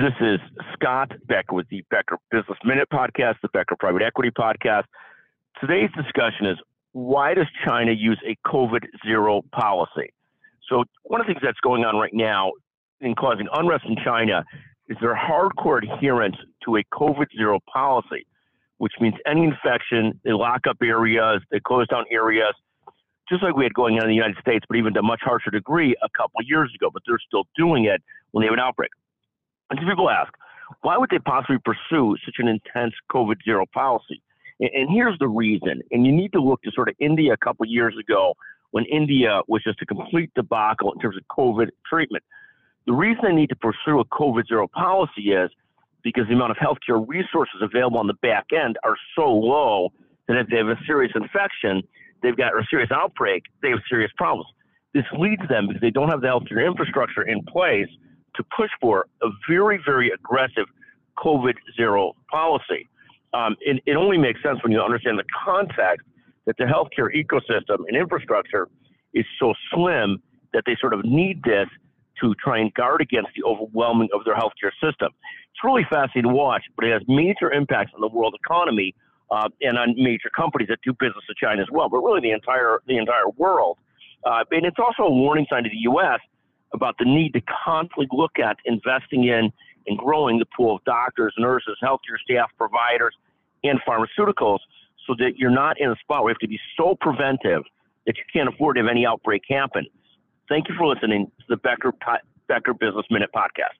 This is Scott Becker with the Becker Business Minute Podcast, the Becker Private Equity Podcast. Today's discussion is why does China use a COVID zero policy? So, one of the things that's going on right now in causing unrest in China is their hardcore adherence to a COVID zero policy, which means any infection, they lock up areas, they close down areas, just like we had going on in the United States, but even to a much harsher degree a couple years ago. But they're still doing it when they have an outbreak. And so people ask, why would they possibly pursue such an intense COVID zero policy? And, and here's the reason. And you need to look to sort of India a couple years ago when India was just a complete debacle in terms of COVID treatment. The reason they need to pursue a COVID zero policy is because the amount of healthcare resources available on the back end are so low that if they have a serious infection, they've got a serious outbreak, they have serious problems. This leads them because they don't have the healthcare infrastructure in place to push for a very, very aggressive COVID zero policy. Um, it, it only makes sense when you understand the context that the healthcare ecosystem and infrastructure is so slim that they sort of need this to try and guard against the overwhelming of their healthcare system. It's really fascinating to watch, but it has major impacts on the world economy uh, and on major companies that do business in China as well, but really the entire the entire world. Uh, and it's also a warning sign to the U.S about the need to constantly look at investing in and growing the pool of doctors, nurses, healthcare staff, providers, and pharmaceuticals so that you're not in a spot where you have to be so preventive that you can't afford to have any outbreak happen. Thank you for listening to the Becker, Becker Business Minute podcast.